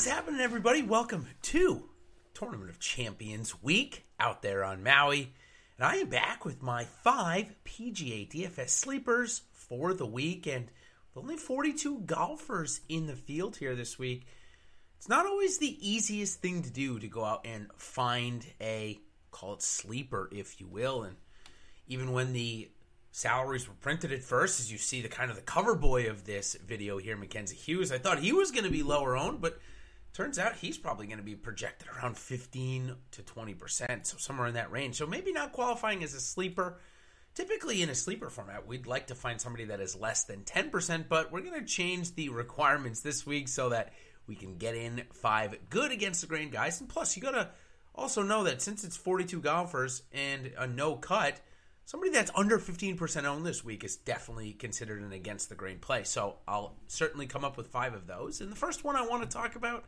is happening, everybody? Welcome to Tournament of Champions Week out there on Maui. And I am back with my five PGA DFS sleepers for the week. And with only 42 golfers in the field here this week, it's not always the easiest thing to do to go out and find a, call it sleeper, if you will. And even when the salaries were printed at first, as you see the kind of the cover boy of this video here, Mackenzie Hughes. I thought he was going to be lower owned, but turns out he's probably going to be projected around 15 to 20%, so somewhere in that range. So maybe not qualifying as a sleeper. Typically, in a sleeper format, we'd like to find somebody that is less than 10%, but we're going to change the requirements this week so that we can get in five good against the grain guys. And plus, you got to also know that since it's 42 golfers and a no cut, somebody that's under 15% owned this week is definitely considered an against the grain play. So I'll certainly come up with five of those. And the first one I want to talk about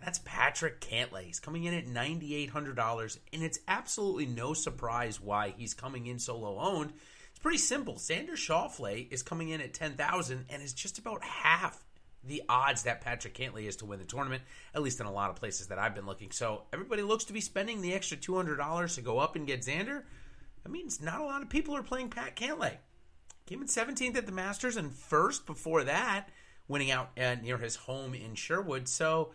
that's Patrick Cantlay. He's coming in at $9,800, and it's absolutely no surprise why he's coming in so low owned. It's pretty simple. Xander Schauffele is coming in at 10000 and is just about half the odds that Patrick Cantlay is to win the tournament, at least in a lot of places that I've been looking. So everybody looks to be spending the extra $200 to go up and get Xander. That means not a lot of people are playing Pat Cantlay. Came in 17th at the Masters and first before that, winning out near his home in Sherwood. So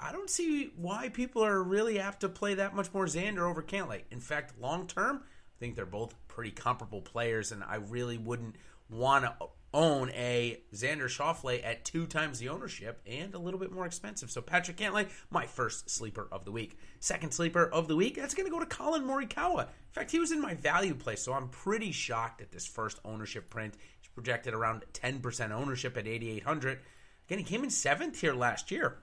I don't see why people are really apt to play that much more Xander over Cantlay. In fact, long term, I think they're both pretty comparable players, and I really wouldn't want to own a Xander Schauffele at two times the ownership and a little bit more expensive. So Patrick Cantlay, my first sleeper of the week. Second sleeper of the week, that's going to go to Collin Morikawa. In fact, he was in my value play, so I'm pretty shocked at this first ownership print. He's projected around 10% ownership at 8,800. Again, he came in seventh here last year.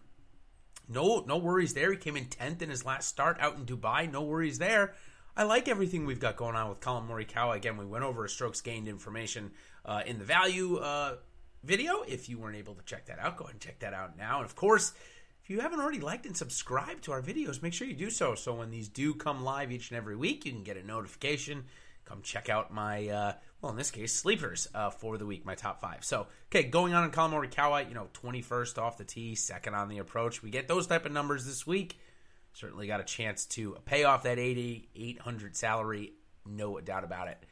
No, no worries there. He came in 10th in his last start out in Dubai. No worries there. I like everything we've got going on with Collin Morikawa. Again, we went over a strokes gained information uh, in the value uh, video. If you weren't able to check that out, go ahead and check that out now. And of course, if you haven't already liked and subscribed to our videos, make sure you do so. So when these do come live each and every week, you can get a notification. Come check out my, uh, well, in this case, sleepers uh, for the week, my top five. So, okay, going on in Collin Morikawa, you know, 21st off the tee, second on the approach. We get those type of numbers this week. Certainly got a chance to pay off that 8,800 salary, no doubt about it.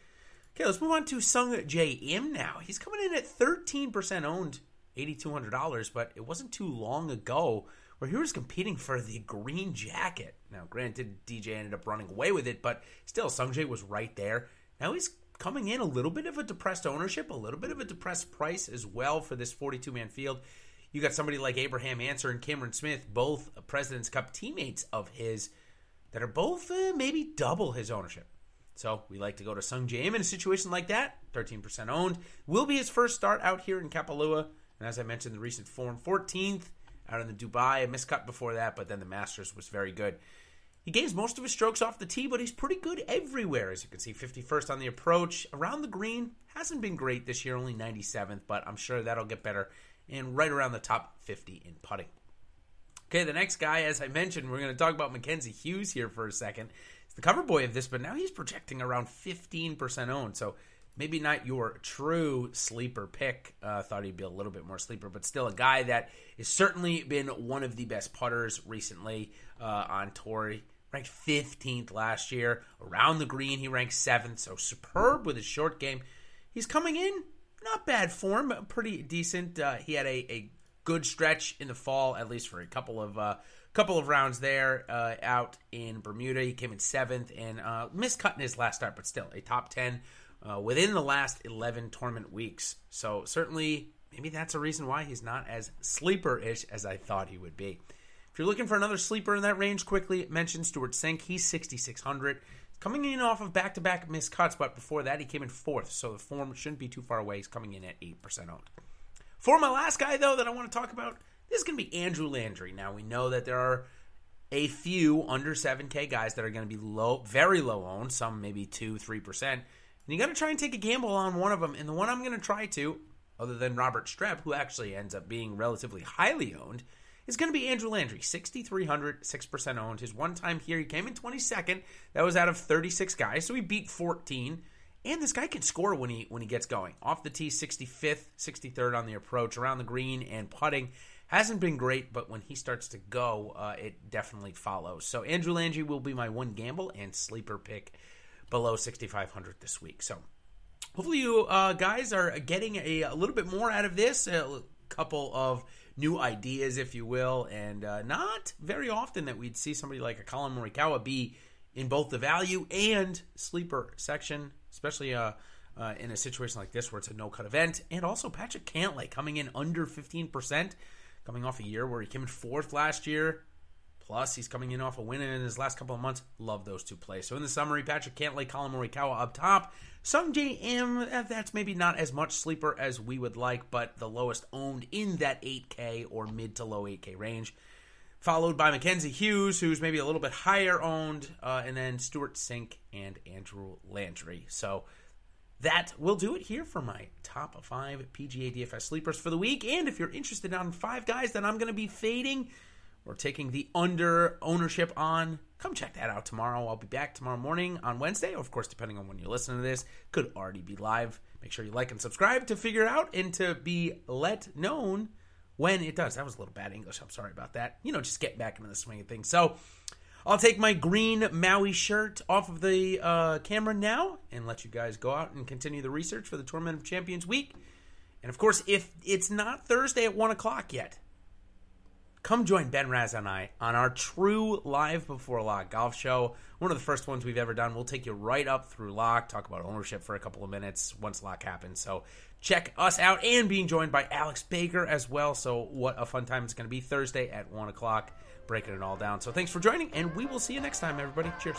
Okay, let's move on to Sung J M now. He's coming in at 13% owned, $8,200, but it wasn't too long ago where he was competing for the green jacket. Now, granted, DJ ended up running away with it, but still, Sungjae was right there. Now he's coming in a little bit of a depressed ownership, a little bit of a depressed price as well for this 42 man field. You got somebody like Abraham Ancer and Cameron Smith, both President's Cup teammates of his, that are both uh, maybe double his ownership. So we like to go to Sung Jae in a situation like that. 13% owned. Will be his first start out here in Kapalua. And as I mentioned, the recent form, 14th out in the Dubai. A miscut before that, but then the Masters was very good. He gains most of his strokes off the tee, but he's pretty good everywhere. As you can see, 51st on the approach. Around the green, hasn't been great this year, only 97th, but I'm sure that'll get better. And right around the top 50 in putting. Okay, the next guy, as I mentioned, we're going to talk about Mackenzie Hughes here for a second. He's the cover boy of this, but now he's projecting around 15% owned. So maybe not your true sleeper pick. Uh, thought he'd be a little bit more sleeper, but still a guy that has certainly been one of the best putters recently uh, on tour. He ranked 15th last year. Around the green, he ranked 7th, so superb with his short game. He's coming in, not bad form, pretty decent. Uh, he had a, a, good stretch in the fall, at least for a couple of uh, couple of rounds there uh, out in Bermuda. He came in seventh and uh, missed cutting his last start, but still a top 10 uh, within the last 11 tournament weeks. So certainly, maybe that's a reason why he's not as sleeper-ish as I thought he would be. If you're looking for another sleeper in that range, quickly mention Stewart Cink. He's 6,600. Coming in off of back-to-back missed cuts, but before that he came in fourth, so the form shouldn't be too far away. He's coming in at 8% owned. For my last guy, though, that I want to talk about, this is going to be Andrew Landry. Now, we know that there are a few under 7K guys that are going to be low, very low owned, some maybe 2 3%. And you got to try and take a gamble on one of them. And the one I'm going to try to, other than Robert Streb, who actually ends up being relatively highly owned, is going to be Andrew Landry, 6,300, 6% owned. His one time here, he came in 22nd. That was out of 36 guys, so he beat 14. And this guy can score when he when he gets going. Off the tee, 65th, 63rd on the approach, around the green and putting. hasn't been great, but when he starts to go, uh, it definitely follows. So Andrew Landry will be my one gamble and sleeper pick below 6,500 this week. So hopefully you uh, guys are getting a, a, little bit more out of this. A couple of new ideas, if you will, and uh, not very often that we'd see somebody like a Collin Morikawa be in both the value and sleeper section, especially uh, uh, in a situation like this where it's a no cut event. And also Patrick Cantlay coming in under 15%, coming off a year where he came in fourth last year. Plus, he's coming in off a win in his last couple of months. Love those two plays. So in the summary, Patrick Cantlay, Collin Morikawa up top. Sung Im, eh, that's maybe not as much sleeper as we would like, but the lowest owned in that 8K or mid to low 8K range. Followed by Mackenzie Hughes, who's maybe a little bit higher owned, uh, and then Stewart Cink and Andrew Landry. So that will do it here for my top five PGA DFS sleepers for the week. And if you're interested on five guys that I'm going to be fading or taking the under ownership on, come check that out tomorrow. I'll be back tomorrow morning on Wednesday. Of course, depending on when you listen to this, could already be live. Make sure you like and subscribe to figure out and to be let known when it does. That was a little bad English. I'm sorry about that. You know, just get back into the swing of things. So I'll take my green Maui shirt off of the uh, camera now and let you guys go out and continue the research for the Tournament of Champions week. And of course, if it's not Thursday at 1 o'clock yet, come join Ben Raz and I on our true live before lock golf show. One of the first ones we've ever done. We'll take you right up through lock, talk about ownership for a couple of minutes once lock happens. So check us out and being joined by Alex Baker as well. So what a fun time it's going to be Thursday at 1 o'clock, breaking it all down. So thanks for joining, and we will see you next time, everybody. Cheers.